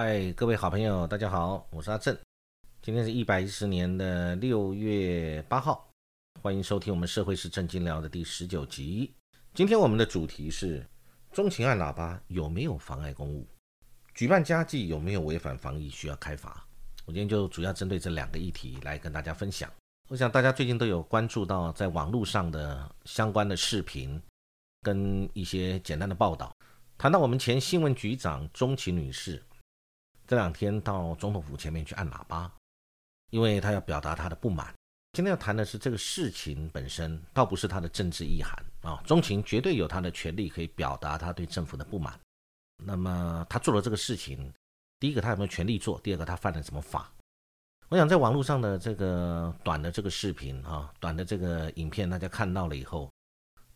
嗨，各位好朋友，大家好，我是阿正。今天是一百一十年的六月八号，欢迎收听我们社会是正经聊的第十九集。今天我们的主题是：钟情按喇叭有没有妨碍公务？举办家祭有没有违反防疫需要开罚？我今天就主要针对这两个议题来跟大家分享。我想大家最近都有关注到在网络上的相关的视频跟一些简单的报道，谈到我们前新闻局长钟情女士。这两天到总统府前面去按喇叭，因为他要表达他的不满。今天要谈的是这个事情本身，倒不是他的政治意涵啊。钟情绝对有他的权利可以表达他对政府的不满。那么他做了这个事情，第一个他有没有权利做？第二个他犯了什么法？我想在网络上的这个短的这个视频啊，短的这个影片，大家看到了以后，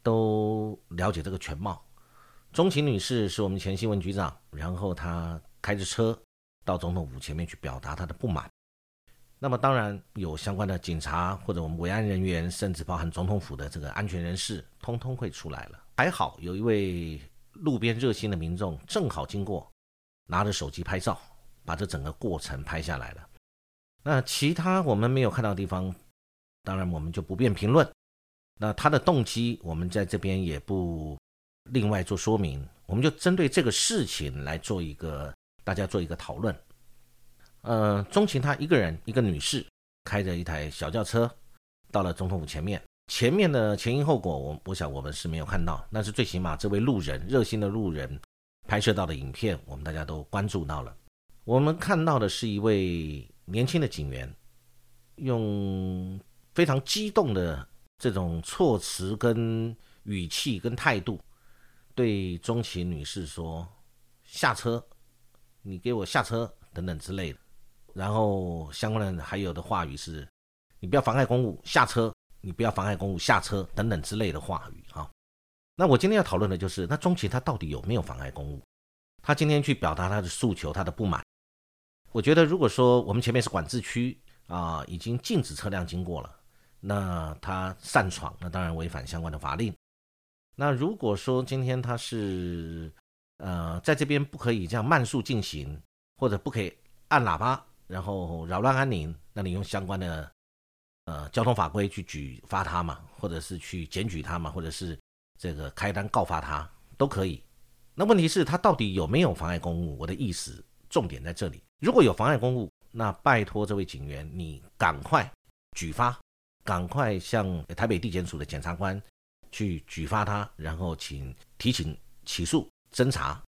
都了解这个全貌。钟情女士是我们前新闻局长，然后她开着车。到总统府前面去表达他的不满，那么当然有相关的警察或者我们维安人员，甚至包含总统府的这个安全人士，通通会出来了。还好有一位路边热心的民众正好经过，拿着手机拍照，把这整个过程拍下来了。那其他我们没有看到的地方，当然我们就不便评论。那他的动机，我们在这边也不另外做说明，我们就针对这个事情来做一个。大家做一个讨论。呃，钟情她一个人，一个女士，开着一台小轿车，到了总统府前面。前面的前因后果，我我想我们是没有看到。但是最起码这位路人，热心的路人拍摄到的影片，我们大家都关注到了。我们看到的是一位年轻的警员，用非常激动的这种措辞、跟语气、跟态度，对钟情女士说：“下车。”你给我下车等等之类的，然后相关的还有的话语是，你不要妨碍公务，下车，你不要妨碍公务，下车等等之类的话语啊。那我今天要讨论的就是，那钟情他到底有没有妨碍公务？他今天去表达他的诉求，他的不满。我觉得如果说我们前面是管制区啊，已经禁止车辆经过了，那他擅闯，那当然违反相关的法令。那如果说今天他是。呃，在这边不可以这样慢速进行，或者不可以按喇叭，然后扰乱安宁。那你用相关的呃交通法规去举发他嘛，或者是去检举他嘛，或者是这个开单告发他都可以。那问题是，他到底有没有妨碍公务？我的意思重点在这里。如果有妨碍公务，那拜托这位警员，你赶快举发，赶快向台北地检署的检察官去举发他，然后请提请起诉。侦查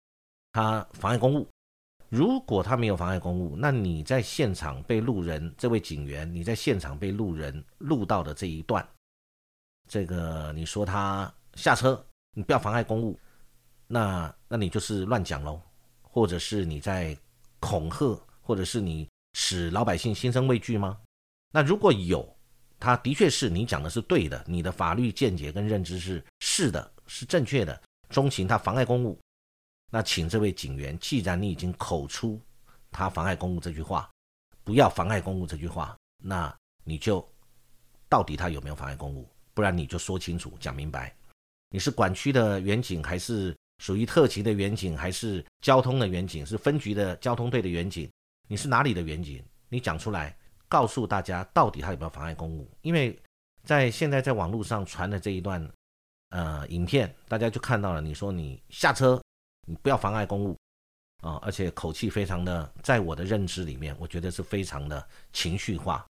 他妨碍公务，如果他没有妨碍公务，那你在现场被路人这位警员，你在现场被路人录到的这一段，这个你说他下车，你不要妨碍公务，那那你就是乱讲喽，或者是你在恐吓，或者是你使老百姓心生畏惧吗？那如果有，他的确是你讲的是对的，你的法律见解跟认知是是的，是正确的，钟情他妨碍公务。那请这位警员，既然你已经口出他妨碍公务这句话，不要妨碍公务这句话，那你就到底他有没有妨碍公务？不然你就说清楚，讲明白。你是管区的远警，还是属于特勤的远警，还是交通的远警，是分局的交通队的远警？你是哪里的远警？你讲出来，告诉大家到底他有没有妨碍公务？因为在现在在网络上传的这一段呃影片，大家就看到了，你说你下车。你不要妨碍公务啊！而且口气非常的，在我的认知里面，我觉得是非常的情绪化，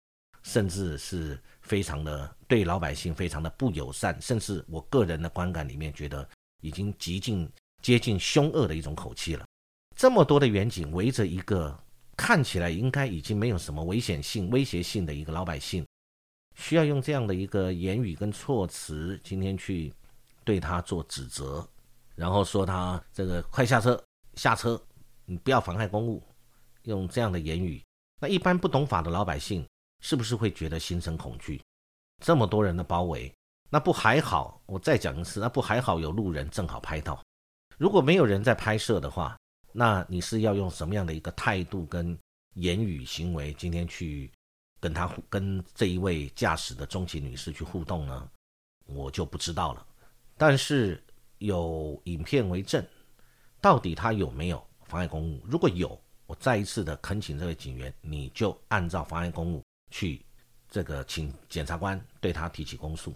甚至是非常的对老百姓非常的不友善，甚至我个人的观感里面觉得已经极尽接近凶恶的一种口气了。这么多的远景围着一个看起来应该已经没有什么危险性、威胁性的一个老百姓，需要用这样的一个言语跟措辞，今天去对他做指责。然后说他这个快下车，下车，你不要妨害公务，用这样的言语，那一般不懂法的老百姓是不是会觉得心生恐惧？这么多人的包围，那不还好？我再讲一次，那不还好？有路人正好拍到，如果没有人在拍摄的话，那你是要用什么样的一个态度跟言语行为，今天去跟他跟这一位驾驶的钟情女士去互动呢？我就不知道了，但是。有影片为证，到底他有没有妨碍公务？如果有，我再一次的恳请这位警员，你就按照妨碍公务去这个请检察官对他提起公诉，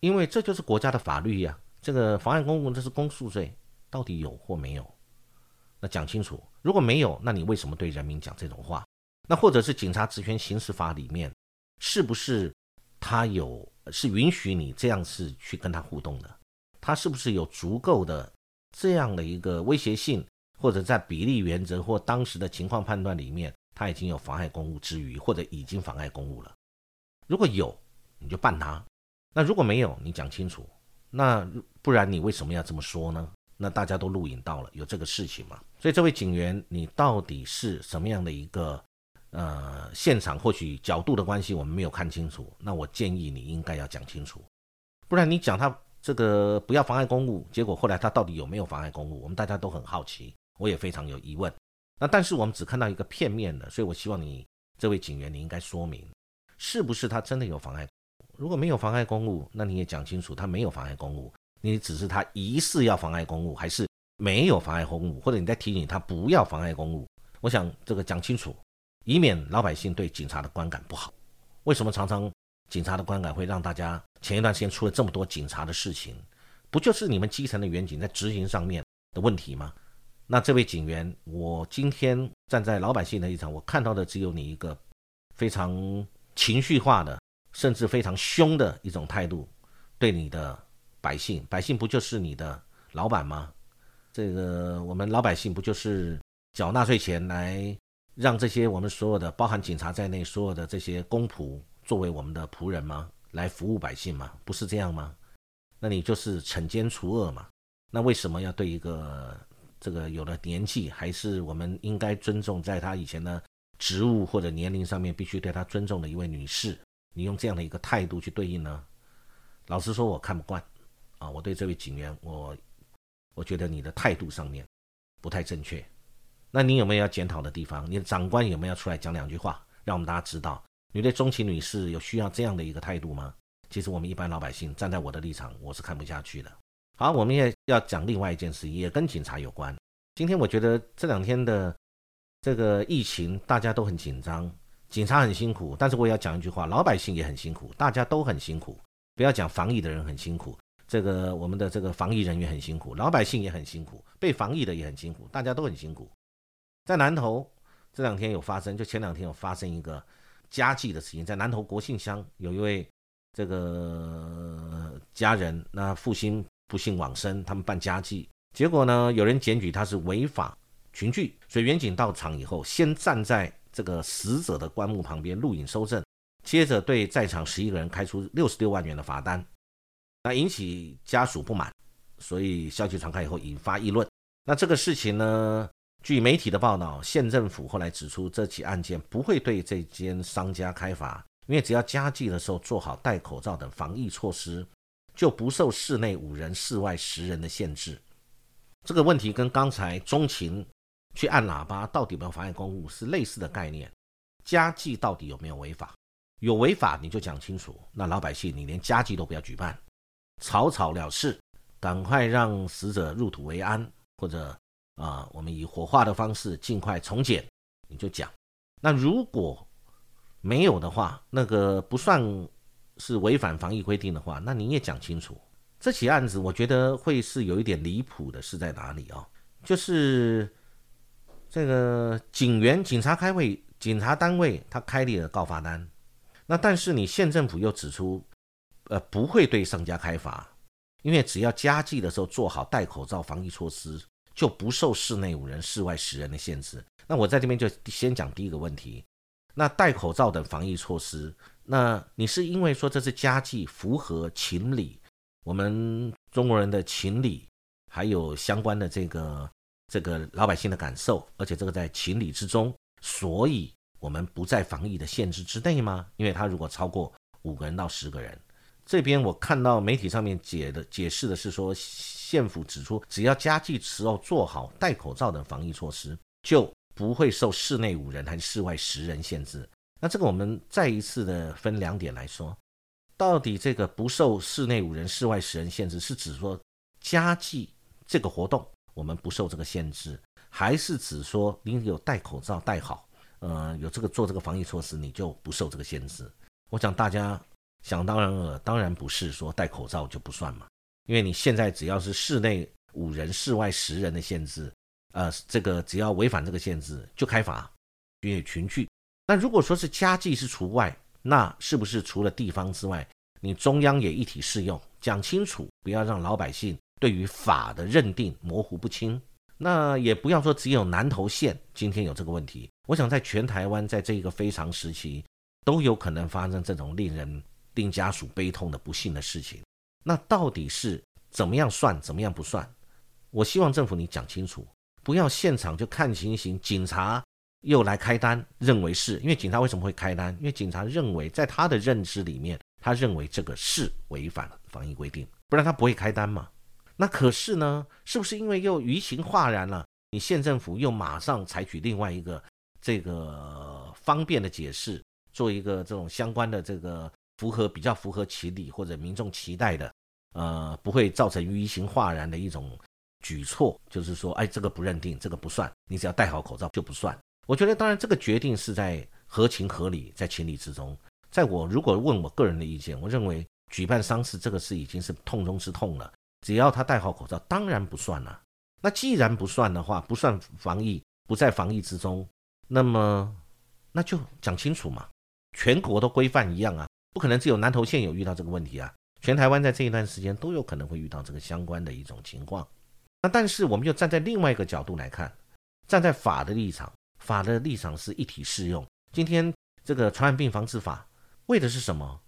因为这就是国家的法律呀。这个妨碍公务这是公诉罪，到底有或没有？那讲清楚。如果没有，那你为什么对人民讲这种话？那或者是警察职权行使法里面，是不是他有是允许你这样是去跟他互动的？他是不是有足够的这样的一个威胁性，或者在比例原则或当时的情况判断里面，他已经有妨碍公务之余，或者已经妨碍公务了？如果有，你就办他；那如果没有，你讲清楚。那不然你为什么要这么说呢？那大家都录影到了，有这个事情嘛？所以这位警员，你到底是什么样的一个呃现场？或许角度的关系，我们没有看清楚。那我建议你应该要讲清楚，不然你讲他这个不要妨碍公务，结果后来他到底有没有妨碍公务？我们大家都很好奇，我也非常有疑问。那但是我们只看到一个片面的，所以我希望你这位警员，你应该说明是不是他真的有妨碍？如果没有妨碍公务，那你也讲清楚他没有妨碍公务。你只是他疑似要妨碍公务，还是没有妨碍公务，或者你在提醒他不要妨碍公务？我想这个讲清楚，以免老百姓对警察的观感不好。为什么常常警察的观感会让大家前一段时间出了这么多警察的事情？不就是你们基层的员警在执行上面的问题吗？那这位警员，我今天站在老百姓的立场，我看到的只有你一个非常情绪化的，甚至非常凶的一种态度，对你的。百姓，百姓不就是你的老板吗？这个我们老百姓不就是缴纳税钱来让这些我们所有的，包含警察在内，所有的这些公仆作为我们的仆人吗？来服务百姓吗？不是这样吗？那你就是惩奸除恶嘛？那为什么要对一个这个有了年纪，还是我们应该尊重，在他以前的职务或者年龄上面必须对他尊重的一位女士，你用这样的一个态度去对应呢？老实说，我看不惯。啊，我对这位警员，我我觉得你的态度上面不太正确。那你有没有要检讨的地方？你的长官有没有出来讲两句话，让我们大家知道，你对钟情女士有需要这样的一个态度吗？其实我们一般老百姓站在我的立场，我是看不下去的。好，我们也要讲另外一件事，也跟警察有关。今天我觉得这两天的这个疫情，大家都很紧张，警察很辛苦，但是我也要讲一句话，老百姓也很辛苦，大家都很辛苦。不要讲防疫的人很辛苦。这个我们的这个防疫人员很辛苦，老百姓也很辛苦，被防疫的也很辛苦，大家都很辛苦。在南头这两天有发生，就前两天有发生一个家祭的事情，在南头国姓乡有一位这个家人，那父亲不幸往生，他们办家祭，结果呢有人检举他是违法群聚，所以远警到场以后，先站在这个死者的棺木旁边录影收证，接着对在场十一个人开出六十六万元的罚单。那引起家属不满，所以消息传开以后引发议论。那这个事情呢？据媒体的报道，县政府后来指出，这起案件不会对这间商家开罚，因为只要家祭的时候做好戴口罩等防疫措施，就不受室内五人、室外十人的限制。这个问题跟刚才钟情去按喇叭到底有没有妨碍公务是类似的概念。家祭到底有没有违法？有违法你就讲清楚。那老百姓你连家祭都不要举办。草草了事，赶快让死者入土为安，或者啊，我们以火化的方式尽快从简。你就讲，那如果没有的话，那个不算是违反防疫规定的话，那你也讲清楚。这起案子我觉得会是有一点离谱的，是在哪里啊？就是这个警员、警察开会，警察单位他开立了告发单，那但是你县政府又指出。呃，不会对商家开罚，因为只要家祭的时候做好戴口罩防疫措施，就不受室内五人、室外十人的限制。那我在这边就先讲第一个问题，那戴口罩等防疫措施，那你是因为说这是家祭符合情理，我们中国人的情理，还有相关的这个这个老百姓的感受，而且这个在情理之中，所以我们不在防疫的限制之内吗？因为他如果超过五个人到十个人。这边我看到媒体上面解的解释的是说，县府指出，只要家祭时候做好戴口罩等防疫措施，就不会受室内五人还是室外十人限制。那这个我们再一次的分两点来说，到底这个不受室内五人、室外十人限制，是指说家祭这个活动我们不受这个限制，还是只说你有戴口罩戴好，呃，有这个做这个防疫措施，你就不受这个限制？我想大家想当然了，当然不是说戴口罩就不算嘛，因为你现在只要是室内五人、室外十人的限制，呃，这个只要违反这个限制就开罚，因为群聚。那如果说是家祭是除外，那是不是除了地方之外，你中央也一体适用？讲清楚，不要让老百姓对于法的认定模糊不清。那也不要说只有南投县今天有这个问题，我想在全台湾，在这一个非常时期，都有可能发生这种令人令家属悲痛的不幸的事情。那到底是怎么样算，怎么样不算？我希望政府你讲清楚，不要现场就看情形，警察。又来开单，认为是因为警察为什么会开单？因为警察认为，在他的认知里面，他认为这个是违反了防疫规定，不然他不会开单嘛。那可是呢，是不是因为又于情化然了？你县政府又马上采取另外一个这个方便的解释，做一个这种相关的这个符合比较符合情理或者民众期待的，呃，不会造成于情化然的一种举措，就是说，哎，这个不认定，这个不算，你只要戴好口罩就不算。我觉得，当然，这个决定是在合情合理，在情理之中。在我如果问我个人的意见，我认为举办丧事这个事已经是痛中之痛了。只要他戴好口罩，当然不算了。那既然不算的话，不算防疫，不在防疫之中，那么那就讲清楚嘛。全国都规范一样啊，不可能只有南投县有遇到这个问题啊。全台湾在这一段时间都有可能会遇到这个相关的一种情况。那但是我们就站在另外一个角度来看，站在法的立场。法的立场是一体适用。今天这个传染病防治法为的是什么？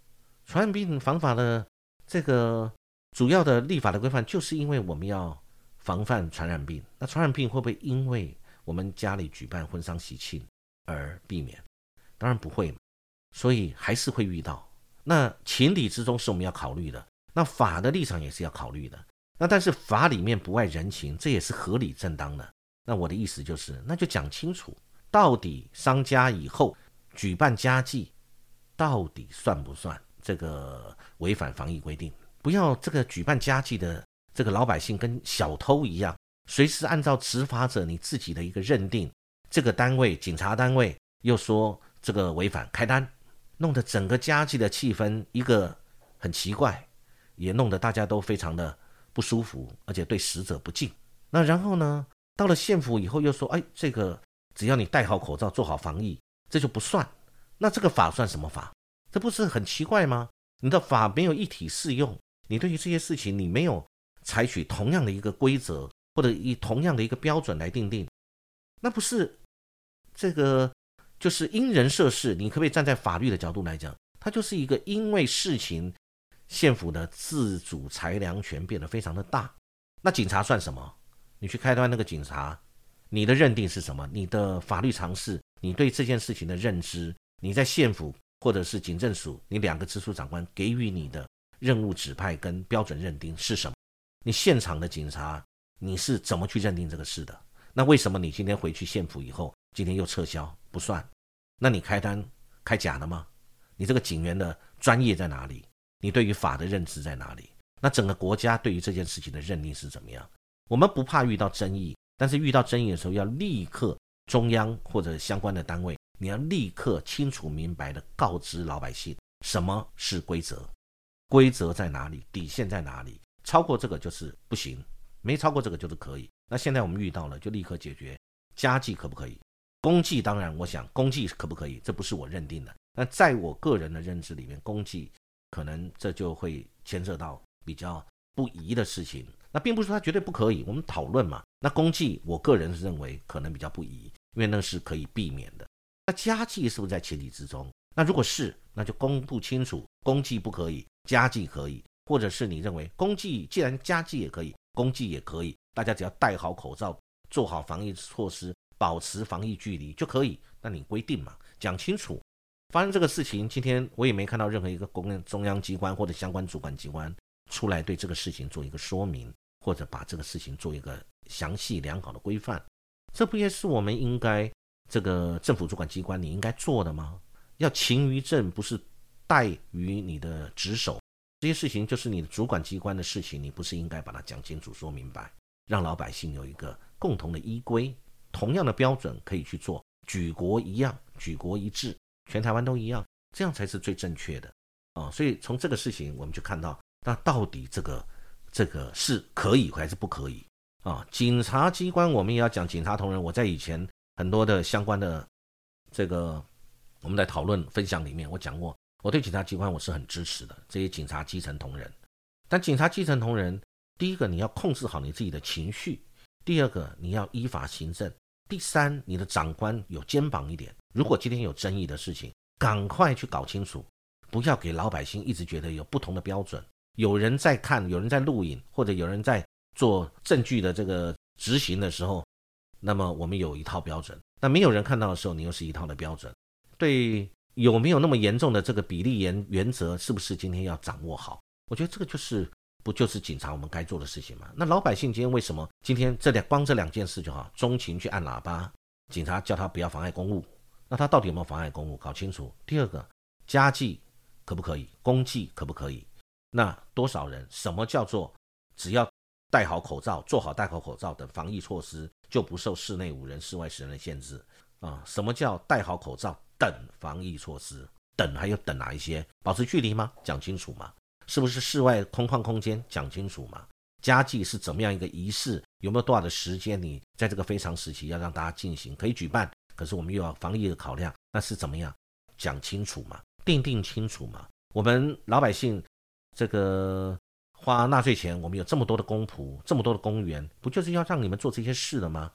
传染病防法的这个主要的立法的规范，就是因为我们要防范传染病。那传染病会不会因为我们家里举办婚丧喜庆而避免？当然不会，所以还是会遇到。那情理之中是我们要考虑的，那法的立场也是要考虑的。那但是法里面不外人情，这也是合理正当的。那我的意思就是，那就讲清楚。到底商家以后举办家祭，到底算不算这个违反防疫规定？不要这个举办家祭的这个老百姓跟小偷一样，随时按照执法者你自己的一个认定，这个单位警察单位又说这个违反开单，弄得整个家祭的气氛一个很奇怪，也弄得大家都非常的不舒服，而且对死者不敬。那然后呢，到了县府以后又说，哎，这个。只要你戴好口罩，做好防疫，这就不算。那这个法算什么法？这不是很奇怪吗？你的法没有一体适用，你对于这些事情你没有采取同样的一个规则或者以同样的一个标准来定定，那不是这个就是因人设事。你可不可以站在法律的角度来讲，它就是一个因为事情县府的自主裁量权变得非常的大。那警察算什么？你去开端那个警察。你的认定是什么？你的法律常识，你对这件事情的认知，你在县府或者是警政署，你两个直属长官给予你的任务指派跟标准认定是什么？你现场的警察，你是怎么去认定这个事的？那为什么你今天回去县府以后，今天又撤销不算？那你开单开假的吗？你这个警员的专业在哪里？你对于法的认知在哪里？那整个国家对于这件事情的认定是怎么样？我们不怕遇到争议。但是遇到争议的时候，要立刻中央或者相关的单位，你要立刻清楚明白的告知老百姓什么是规则，规则在哪里，底线在哪里，超过这个就是不行，没超过这个就是可以。那现在我们遇到了，就立刻解决。家祭可不可以？公祭当然，我想公祭可不可以？这不是我认定的。那在我个人的认知里面，公祭可能这就会牵涉到比较不宜的事情。那并不是说它绝对不可以，我们讨论嘛。那公祭，我个人是认为可能比较不宜，因为那是可以避免的。那家祭是不是在情理之中？那如果是，那就公布清楚，公祭不可以，家祭可以，或者是你认为公祭既然家祭也可以，公祭也可以，大家只要戴好口罩，做好防疫措施，保持防疫距离就可以。那你规定嘛，讲清楚。发生这个事情，今天我也没看到任何一个公中央机关或者相关主管机关出来对这个事情做一个说明。或者把这个事情做一个详细良好的规范，这不也是我们应该这个政府主管机关你应该做的吗？要勤于政，不是怠于你的职守。这些事情就是你的主管机关的事情，你不是应该把它讲清楚、说明白，让老百姓有一个共同的依规？同样的标准可以去做，举国一样，举国一致，全台湾都一样，这样才是最正确的啊。所以从这个事情，我们就看到，那到底这个这个是可以还是不可以啊？警察机关，我们也要讲警察同仁。我在以前很多的相关的这个我们在讨论分享里面，我讲过，我对警察机关我是很支持的，这些警察基层同仁。但警察基层同仁，第一个你要控制好你自己的情绪，第二个你要依法行政，第三你的长官有肩膀一点。如果今天有争议的事情，赶快去搞清楚，不要给老百姓一直觉得有不同的标准。有人在看，有人在录影，或者有人在做证据的这个执行的时候，那么我们有一套标准。那没有人看到的时候，你又是一套的标准。对，有没有那么严重的这个比例原原则，是不是今天要掌握好？我觉得这个就是不就是警察我们该做的事情吗？那老百姓今天为什么今天这两光这两件事就好？钟情去按喇叭，警察叫他不要妨碍公务，那他到底有没有妨碍公务？搞清楚。第二个，家祭可不可以？公祭可不可以？那多少人？什么叫做只要戴好口罩，做好戴好口罩等防疫措施，就不受室内五人、室外十人的限制啊？什么叫戴好口罩等防疫措施？等还有等哪一些？保持距离吗？讲清楚吗。是不是室外空旷空间讲清楚嘛？家祭是怎么样一个仪式？有没有多少的时间？你在这个非常时期要让大家进行，可以举办，可是我们又要防疫的考量，那是怎么样讲清楚嘛？定定清楚嘛？我们老百姓这个花纳税钱，我们有这么多的公仆，这么多的公园，不就是要让你们做这些事的吗？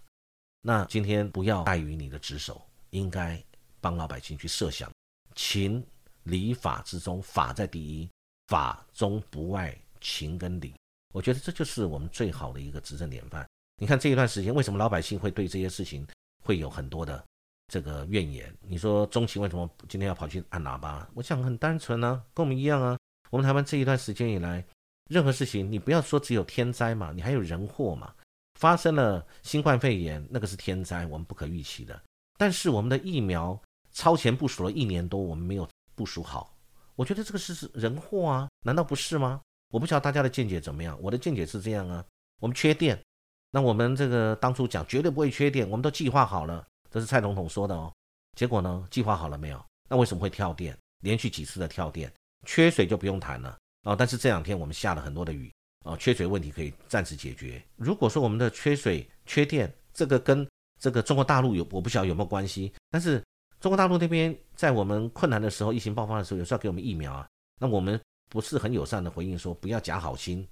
那今天不要碍于你的职守，应该帮老百姓去设想，情理法之中，法在第一。法中不外情跟理，我觉得这就是我们最好的一个执政典范。你看这一段时间，为什么老百姓会对这些事情会有很多的这个怨言？你说中情为什么今天要跑去按喇叭？我想很单纯啊，跟我们一样啊。我们台湾这一段时间以来，任何事情你不要说只有天灾嘛，你还有人祸嘛。发生了新冠肺炎，那个是天灾，我们不可预期的。但是我们的疫苗超前部署了一年多，我们没有部署好。我觉得这个是人祸啊，难道不是吗？我不晓得大家的见解怎么样。我的见解是这样啊，我们缺电，那我们这个当初讲绝对不会缺电，我们都计划好了，这是蔡总统说的哦。结果呢，计划好了没有？那为什么会跳电？连续几次的跳电，缺水就不用谈了啊。但是这两天我们下了很多的雨啊，缺水问题可以暂时解决。如果说我们的缺水、缺电，这个跟这个中国大陆有，我不晓得有没有关系，但是。中国大陆那边在我们困难的时候、疫情爆发的时候，有时候给我们疫苗啊，那我们不是很友善的回应说不要假好心。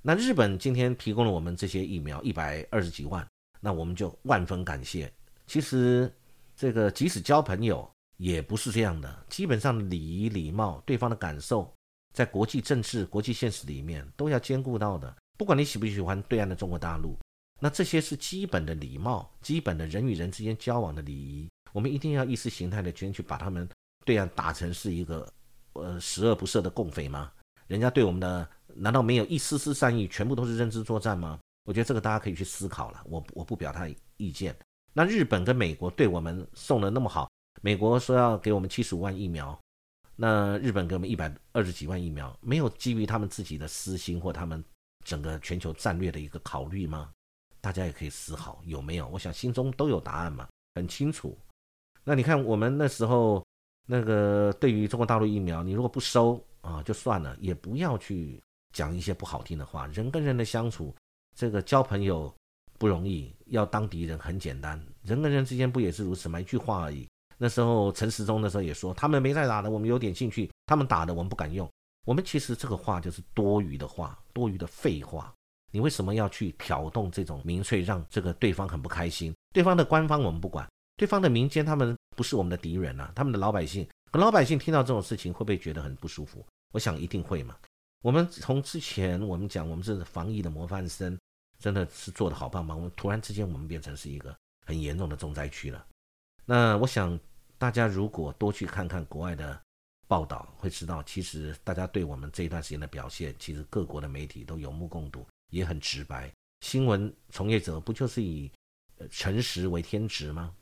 那日本今天提供了我们这些疫苗一百二十几万，那我们就万分感谢。其实这个即使交朋友也不是这样的，基本上礼仪礼貌、对方的感受，在国际政治、国际现实里面都要兼顾到的。不管你喜不喜欢对岸的中国大陆，那这些是基本的礼貌、基本的人与人之间交往的礼仪。我们一定要意识形态的先去把他们对岸打成是一个呃十恶不赦的共匪吗？人家对我们的难道没有一丝丝善意，全部都是认知作战吗？我觉得这个大家可以去思考了。我我不表态意见。那日本跟美国对我们送的那么好，美国说要给我们七十五万疫苗，那日本给我们一百二十几万疫苗，没有基于他们自己的私心或他们整个全球战略的一个考虑吗？大家也可以思考有没有？我想心中都有答案嘛，很清楚。那你看，我们那时候那个对于中国大陆疫苗，你如果不收啊，就算了，也不要去讲一些不好听的话。人跟人的相处，这个交朋友不容易，要当敌人很简单。人跟人之间不也是如此吗？一句话而已。那时候陈时中那时候也说，他们没在打的，我们有点兴趣；他们打的，我们不敢用。我们其实这个话就是多余的话，多余的废话。你为什么要去挑动这种民粹，让这个对方很不开心？对方的官方我们不管。对方的民间，他们不是我们的敌人啊，他们的老百姓，老百姓听到这种事情，会不会觉得很不舒服？我想一定会嘛。我们从之前我们讲，我们是防疫的模范生，真的是做的好棒棒。我们突然之间，我们变成是一个很严重的重灾区了。那我想大家如果多去看看国外的报道，会知道，其实大家对我们这一段时间的表现，其实各国的媒体都有目共睹，也很直白。新闻从业者不就是以诚实为天职吗？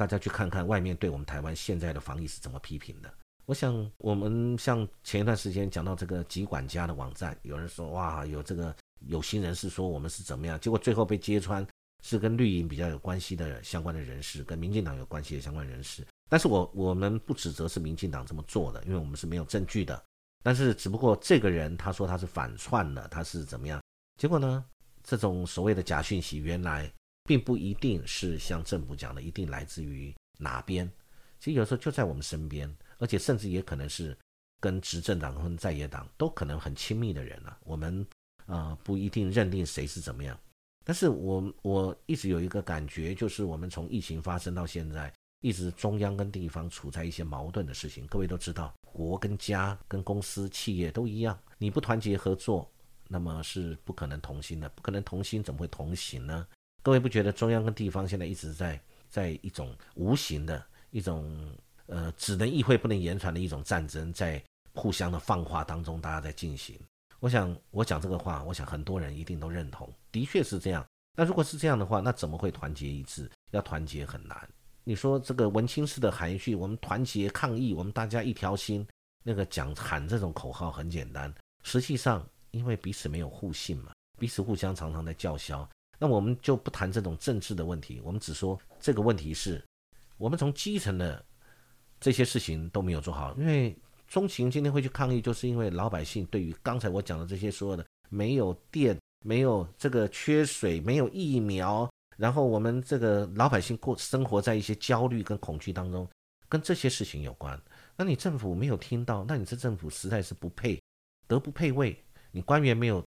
大家去看看外面对我们台湾现在的防疫是怎么批评的。我想，我们像前一段时间讲到这个疾管家的网站，有人说哇，有这个有心人士说我们是怎么样，结果最后被揭穿，是跟绿营比较有关系的相关的人士，跟民进党有关系的相关人士。但是我我们不指责是民进党这么做的，因为我们是没有证据的。但是只不过这个人他说他是反串的，他是怎么样？结果呢？这种所谓的假讯息，原来并不一定是像政府讲的，一定来自于哪边。其实有时候就在我们身边，而且甚至也可能是跟执政党跟在野党都可能很亲密的人了。我们啊不一定认定谁是怎么样。但是我我一直有一个感觉，就是我们从疫情发生到现在，一直中央跟地方处在一些矛盾的事情。各位都知道，国跟家跟公司企业都一样，你不团结合作。那么是不可能同心的，不可能同心，怎么会同行呢？各位不觉得中央跟地方现在一直在在一种无形的一种呃只能意会不能言传的一种战争，在互相的放话当中，大家在进行。我想我讲这个话，我想很多人一定都认同，的确是这样。那如果是这样的话，那怎么会团结一致？要团结很难。你说这个文青式的含蓄，我们团结抗议，我们大家一条心，那个讲喊这种口号很简单，实际上。因为彼此没有互信嘛，彼此互相常常在叫嚣。那我们就不谈这种政治的问题，我们只说这个问题是，我们从基层的这些事情都没有做好。因为中情今天会去抗议，就是因为老百姓对于刚才我讲的这些所有的没有电、没有这个缺水、没有疫苗，然后我们这个老百姓过生活在一些焦虑跟恐惧当中，跟这些事情有关。那你政府没有听到，那你这政府实在是不配，德不配位。你官员没有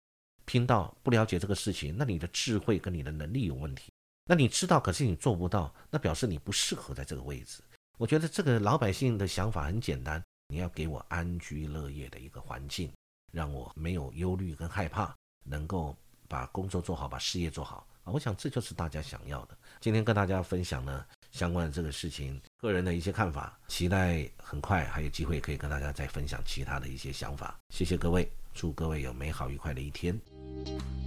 听到，不了解这个事情，那你的智慧跟你的能力有问题。那你知道，可是你做不到，那表示你不适合在这个位置。我觉得这个老百姓的想法很简单，你要给我安居乐业的一个环境，让我没有忧虑跟害怕，能够把工作做好，把事业做好啊。我想这就是大家想要的。今天跟大家分享呢相关的这个事情，个人的一些看法，期待很快还有机会可以跟大家再分享其他的一些想法。谢谢各位。祝各位有美好愉快的一天。you